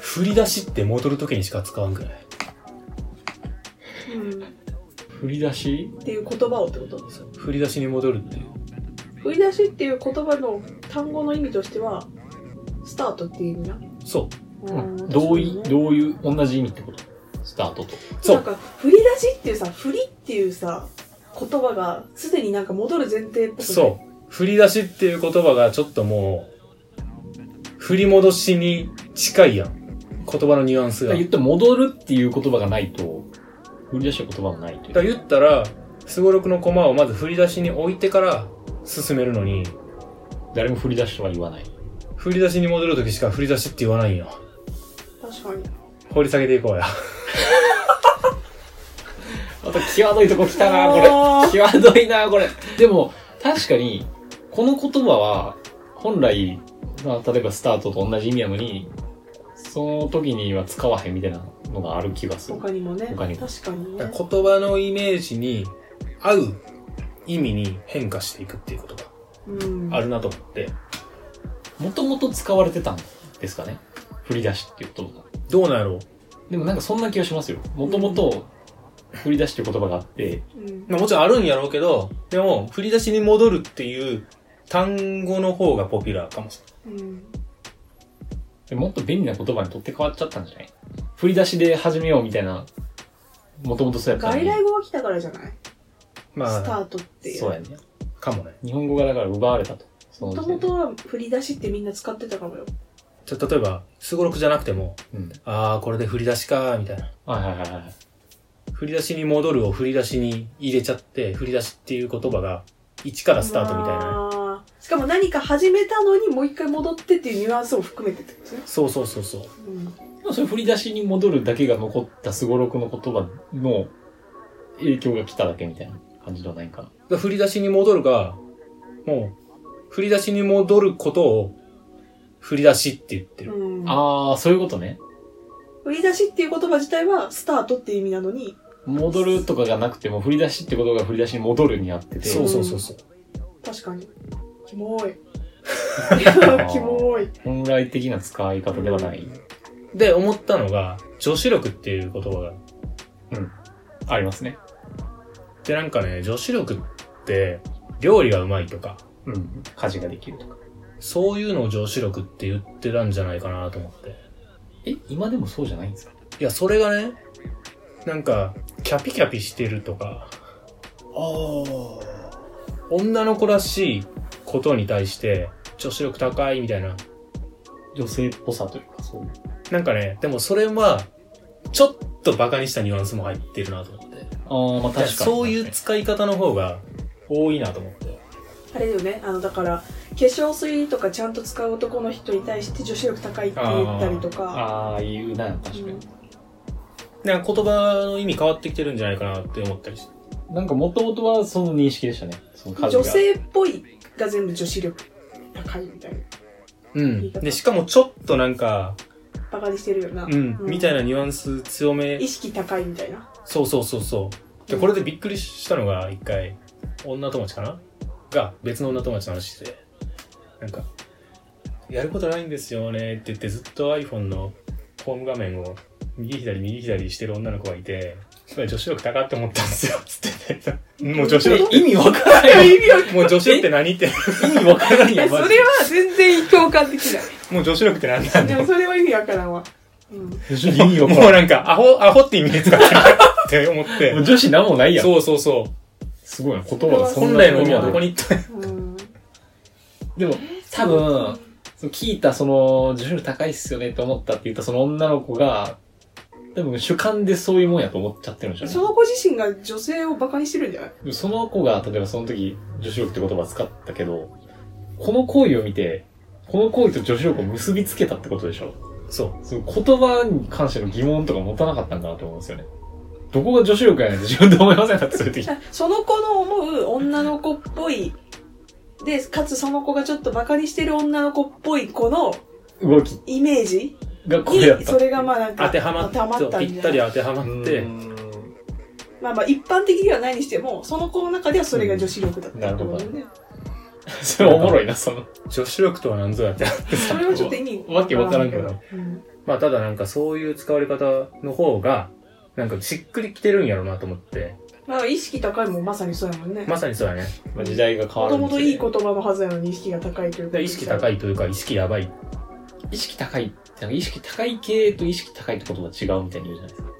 振り出しって戻るときにしか使わんくない？うん。っ振り出し？ていう言葉をってこと振り出しに戻るっていう。振り出しっていう言葉の単語の意味としては、スタートっていう意味な？そう。うんどうい、確かにねどういう、同じ意味ってことスタートと。そうなんか、振り出しっていうさ、振りっていうさ、言葉が、すでになんか戻る前提っぽくてそう。振り出しっていう言葉がちょっともう、振り戻しに近いやん。言葉のニュアンスが。だ言って戻るっていう言葉がないと、振り出しの言葉がないという。から言ったら、スゴロクの駒をまず振り出しに置いてから進めるのに、誰も振り出しとは言わない。振り出しに戻るときしか振り出しって言わないんよ。確かに。掘り下げていこうや。また際どいとこ来たな、これ。際どいな、これ。でも、確かに、この言葉は、本来、まあ、例えばスタートと同じ意味なのに、その時には使わへんみたいなのがある気がする。他にもね。他にも確かにね。言葉のイメージに合う意味に変化していくっていうことがうん。あるなと思って、もともと使われてたんですかね？振り出しっていう言葉が。どうなんやろう？でもなんかそんな気がしますよ。もともと、振り出しっていう言葉があって、うん。まあもちろんあるんやろうけど、でも、振り出しに戻るっていう単語の方がポピュラーかもしうん。でもっと便利な言葉に取って変わっちゃったんじゃない？振り出しで始めようみたいな、もともとそうやった。外来語が来たからじゃないれない？まあ、スタートっていう。そうやね。かもね。日本語がだから奪われたと。そのもともとは振り出しってみんな使ってたかもよ。じゃあ例えば、すごろくじゃなくても、うん。あー、これで振り出しかー、みたいな。はいはいはいはい。振り出しに戻るを振り出しに入れちゃって、振り出しっていう言葉が、1からスタートみたいな。しかも何か始めたのにもう一回戻ってっていうニュアンスを含めてってことですね。そうそうそうそう。うん。それ振り出しに戻るだけが残ったすごろくの言葉の影響が来ただけみたいな感じではないかな。振り出しに戻るが、もう、振り出しに戻ることを、振り出しって言ってる。うん、ああ、そういうことね。振り出しっていう言葉自体はスタートっていう意味なのに、戻るとかがなくても振り出しってことが振り出しに戻るにあってて。そうそうそうそう。確かに。キモい。ー キモい。本来的な使い方ではない。で、思ったのが、女子力っていう言葉が。ありますね。で、なんかね、女子力って、料理がうまいとか、うん。家事ができるとか。そういうのを女子力って言ってたんじゃないかなと思って。え、今でもそうじゃないんですか？いや、それがね、なんか、キャピキャピしてるとか、女の子らしいことに対して、女子力高いみたいな。女性っぽさというか、そう。なんかね、でもそれは、ちょっとバカにしたニュアンスも入ってるなと思って。ああ、まあ確かに。そういう使い方の方が多いなと思って。あれだよね。あの、だから、化粧水とかちゃんと使う男の人に対して女子力高いって言ったりとか。ああ、言うな、確かに。なんか言葉の意味変わってきてるんじゃないかなって思ったりして。なんか元々はその認識でしたね。その家事が。女性っぽいが全部女子力高いみたいな。うん。で、しかもちょっとなんか、バカにしてるよな。うん、みたいなニュアンス強め意。識高いみたいな。そうそうそうそう。で、これでびっくりしたのが、一回、女友達かな？が、別の女友達の話して、なんか、やることないんですよねって言ってずっと iPhone のホーム画面を右左右左してる女の子がいて、それ女子力高って思ったんですよ、つってて。もう女子力って、意味わからないよ。意味わもう女子力って何って、意味わからないそれは。全然共感できない。もう女子力って何なんだでもそれは意味わからんわ。うん。意味わも。うなんか、アホ、アホって意味で使ってるって思ってもう。女子なんもないやん。そうそうそう。すごいな、言葉がそんな本来の意味はどこに行ったうん。でも、多分、その聞いたその、女子力高いっすよねって思ったって言ったその女の子が、多分主観でそういうもんやと思っちゃってるんでしょうねその子自身が女性をバカにしてるんじゃない？その子が、例えばその時、女子力って言葉使ったけど、この行為を見て、この行為と女子力を結びつけたってことでしょ？そう。その言葉に関しての疑問とか持たなかったんかなと思うんですよね。どこが女子力やねんって自分で思いませんかってそういう時。その子の思う女の子っぽいで、かつその子がちょっとバカにしてる女の子っぽい子の動きイメージ？がこれやった。に、それがまあなんか、当てはまっ当てはまったんじゃないぴったり当てはまって、うんまあまあ一般的にはないにしても、その子の中ではそれが女子力だったってことだよね。それおもろいな、その。女子力とは何ぞやって。それはちょっと意味わけわからんけど。うんまあただなんかそういう使われ方の方が、なんかしっくりきてるんやろうなと思って。まあ意識高いもまさにそうやもんね。まさにそうやね。まあ時代が変わるもともといいこ言葉のはずやのに意識が高いというか。で意識高いというか、意識やばい。意識高いって、なんか意識高い系と意識高いって言葉違うみたいに言うじゃないですか。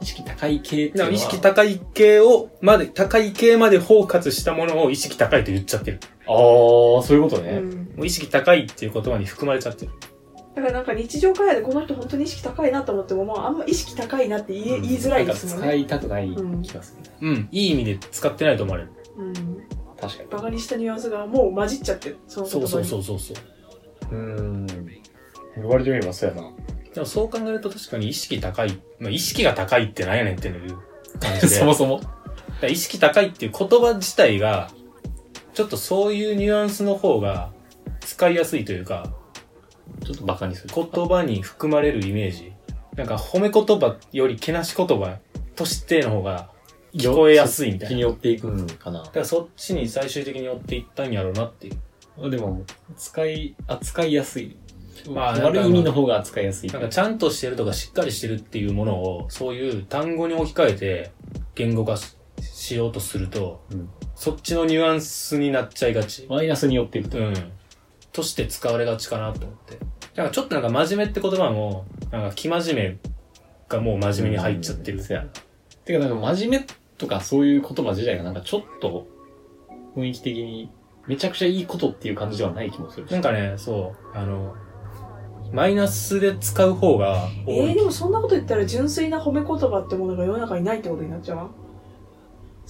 意識高い系っていうのは。なんか意識高い系を、まで、高い系まで包括したものを意識高いと言っちゃってる。ああ、そういうことね。うん。もう意識高いっていう言葉に含まれちゃってる。だからなんか日常会話でこの人本当に意識高いなと思っても、まああんま意識高いなって言え言いづらいですもんね。使いたくない気がするね。うん。いい意味で使ってないと思われる。うん。確かに。バカにしたニュアンスがもう混じっちゃってる。そ。そうそうそうそうそう。うーん。言われてみればそうやな。でもそう考えると確かに意識高い。まあ、意識が高いってなんやねんっていう感じで。そもそも。意識高いっていう言葉自体が、ちょっとそういうニュアンスの方が使いやすいというか、ちょっとバカにする。言葉に含まれるイメージ。なんか褒め言葉よりけなし言葉としての方が聞こえやすいみたいな。気に寄っていくんかなだ。からそっちに最終的に寄っていったんやろうなっていう。でも、使い、扱いやすい。まあ悪い意味の方が扱いやすい。なんかちゃんとしてるとかしっかりしてるっていうものを、そういう単語に置き換えて言語化ししようとすると、うんそっちのニュアンスになっちゃいがち。マイナスに寄っていくと。うん。として使われがちかなと思って。だからちょっとなんか真面目って言葉も、なんか生真面目がもう真面目に入っちゃってる。そうやな。てかなんか真面目とかそういう言葉自体がなんかちょっと雰囲気的にめちゃくちゃいいことっていう感じではない気もするし。なんかね、そう、あの、マイナスで使う方がえ多い。ー、でもそんなこと言ったら純粋な褒め言葉ってものが世の中にないってことになっちゃう？わ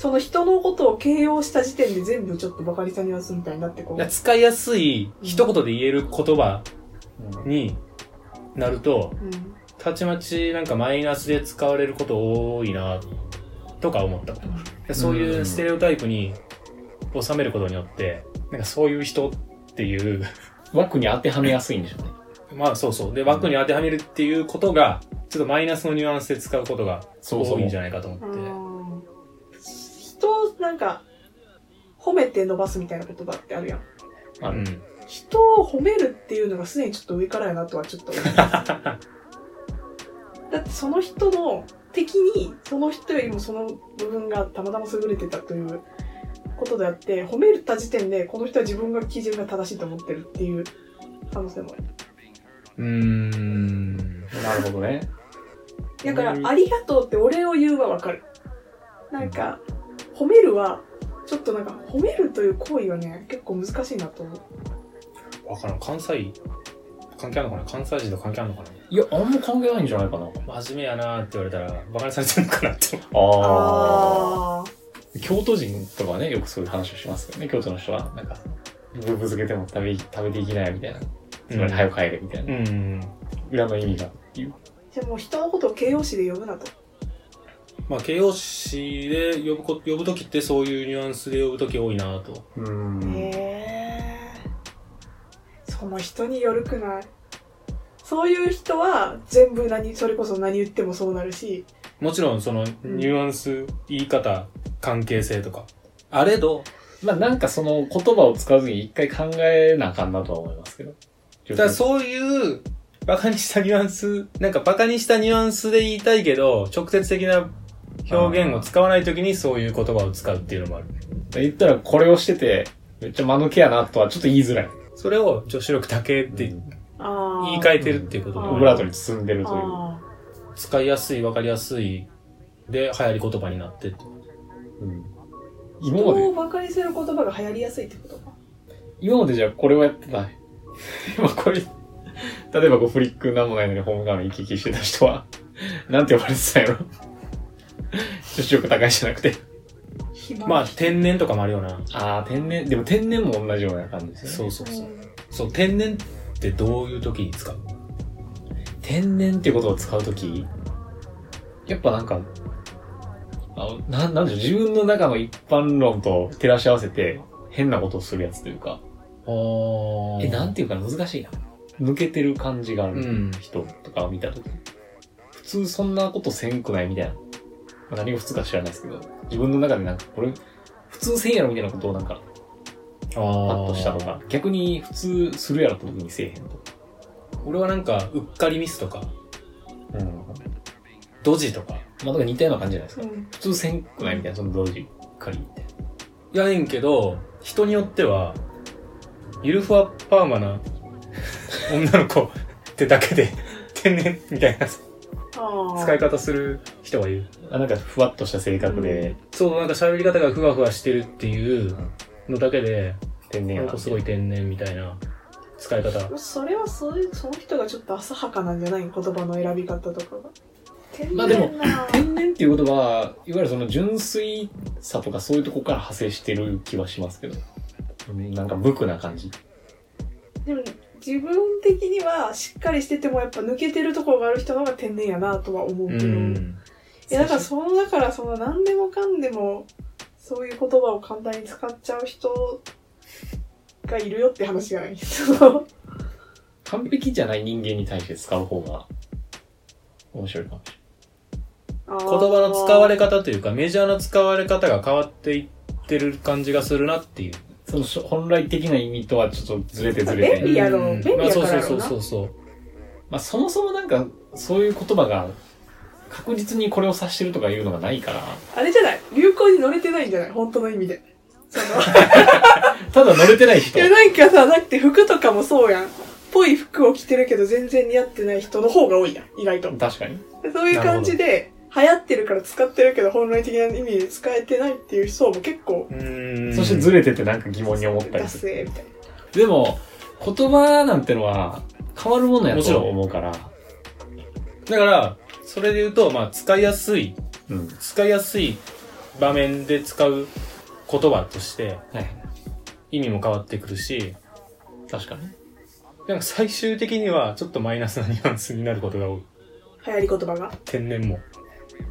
その人のことを形容した時点で全部ちょっとバカにしたニュアンスみたいになってこいうや使いやすい、一言で言える言葉うん。になると、うん。たちまちなんかマイナスで使われること多いな、とか思った。ことそういうステレオタイプに収めることによって、なんかそういう人っていう、枠に当てはめやすいんでしょうね。まあそうそう。で、枠に当てはめるっていうことが、ちょっとマイナスのニュアンスで使うことがそうそう多いんじゃないかと思って。うん。人をなんか褒めて伸ばすみたいな言葉ってあるやんあるうん。人を褒めるっていうのがすでにちょっと上からやなとはちょっと思います だってその人の敵にその人よりもその部分がたまたま優れてたということであって褒めた時点でこの人は自分が基準が正しいと思ってるっていう可能性もあるうーん。なるほどね。だからう、んありがとうってお礼を言うはわかる。なんか、褒めるは、ちょっとなんか、褒めるという行為はね、結構難しいなと思う。わからん。関西、関係あるのかな？関西人と関係あるのかな？いや、あんま関係ないんじゃないかな。真面目やなーって言われたら、バカにされてるのかなって。ああ。あ京都人とかはね、よくそういう話をしますけどね、京都の人は。なんか、ブーブー漬けても食べ、食べていきないみたいな。つまり、早く帰れみたいな。うん。裏の意味が。じゃあもう人のことを形容詞で呼ぶなと。まあ、形容詞で呼ぶこ、呼ぶときってそういうニュアンスで呼ぶとき多いなと。うんへえ。その人によるくない？そういう人は全部何、それこそ何言ってもそうなるし、もちろんそのニュアンス、言い方、関係性とか。あれど、まあなんかその言葉を使わずに一回考えなあかんなとは思いますけど。だからそういう、バカにしたニュアンス、なんかバカにしたニュアンスで言いたいけど、直接的な表現を使わないときにそういう言葉を使うっていうのもある。言ったらこれをしてて、めっちゃ間抜けやなとはちょっと言いづらい。それを女子力だけってあ言い換えてるっていうことで、うんオブラートに包んでるという。あ使いやすい、わかりやすいで流行り言葉になってって。うんー今まで？人を、バカにする言葉が流行りやすいってこと？か。今までじゃあこれをやってた。今これ、例えばこうフリックなんもないのにホーム画面行き来してた人は、なんて呼ばれてたんやろ女子力高いじゃなくて。暇まあ、天然とかもあるよな。ああ、天然、でも天然も同じような感じですよね。そうそうそう。そう、天然ってどういう時に使う？天然ってことを使うとき、やっぱなんか、あなん、なんでしょう、自分の中の一般論と照らし合わせて、変なことをするやつというか、あえ、なんていうかな難しいな。抜けてる感じがあるうん。人とかを見たとき、普通そんなことせんくないみたいな。まあ何が普通か知らないですけど、自分の中でなんかこれ、普通せんやろみたいなことをなんか、あパッとしたとか、逆に普通するやろって時にせえへんとか。俺はなんか、うっかりミスとか、うん。ドジとか、まあ、だから似たような感じじゃないですか。うん。普通せんくないみたいな、その同時仮って。やねんけど、人によっては、ゆるふわパーマな女の子ってだけで天然みたいな。使い方する人がいる。あなんかふわっとした性格で、そう、なんか喋り方がふわふわしてるっていうのだけで、天然やななんかすごい天然みたいな使い方。それはそういう、その人がちょっと浅はかなんじゃない言葉の選び方とかが。天まあでも天然っていう言葉は、いわゆるその純粋さとかそういうとこから派生してる気はしますけど。うんなんか無垢な感じ。でも自分的にはしっかりしててもやっぱ抜けてるところがある人の方が天然やなとは思ううけど。ん。いやだからその、だからその何でもかんでもそういう言葉を簡単に使っちゃう人がいるよって話じゃない完璧じゃない人間に対して使う方が面白いかもし言葉の使われ方というか、メジャーな使われ方が変わっていってる感じがするなっていう。そのしょ本来的な意味とはちょっとずれてずれて。便利やろうん便利やからなまあそうそうそうそう。まあそもそもなんかそういう言葉が確実にこれを指してるとかいうのがないから、あれじゃない？流行に乗れてないんじゃない？本当の意味で。その、ただ乗れてない人い。やなんかさ、だって服とかもそうやん。ぽい服を着てるけど全然似合ってない人の方が多いやん、意外と。確かに。でそういう感じで、流行ってるから使ってるけど本来的な意味で使えてないっていう人も結構、うんそしてずれててなんか疑問に思ったりダする。セーみたいな。でも、言葉なんてのは変わるものやともちろん思うから、だから、それで言うと、まあ、使いやすい、うん。使いやすい場面で使う言葉としてはい。意味も変わってくるし、確かに。なんか最終的にはちょっとマイナスなニュアンスになることが多い。流行り言葉が？天然も。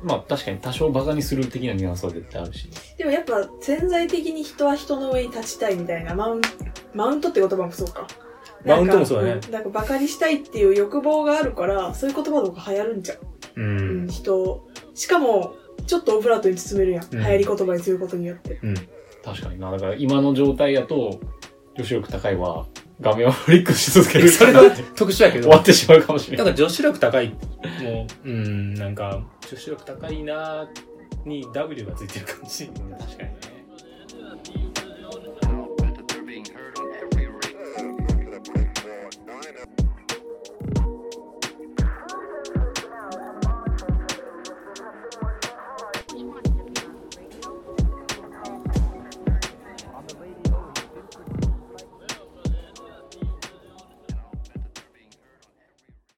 まあ確かに多少バカにする的なニュアンスは絶対あるし。でもやっぱ潜在的に人は人の上に立ちたいみたいな、マウンマウントって言葉もそうか。マウントもそうだねなんかバカにしたいっていう欲望があるから、そういう言葉とか流行るんじゃん。ううんん、。人をしかも、ちょっとオブラートに包めるやん。うん流行り言葉にすることによって。うん。確かにな。だから今の状態やと、女子力高いは画面をフリックし続ける。それが特殊やけど終わ、ってしまうかもしれない。なんか女子力高い、もう、うん、なんか、女子力高いなーに W がついてる感じ。確かにね。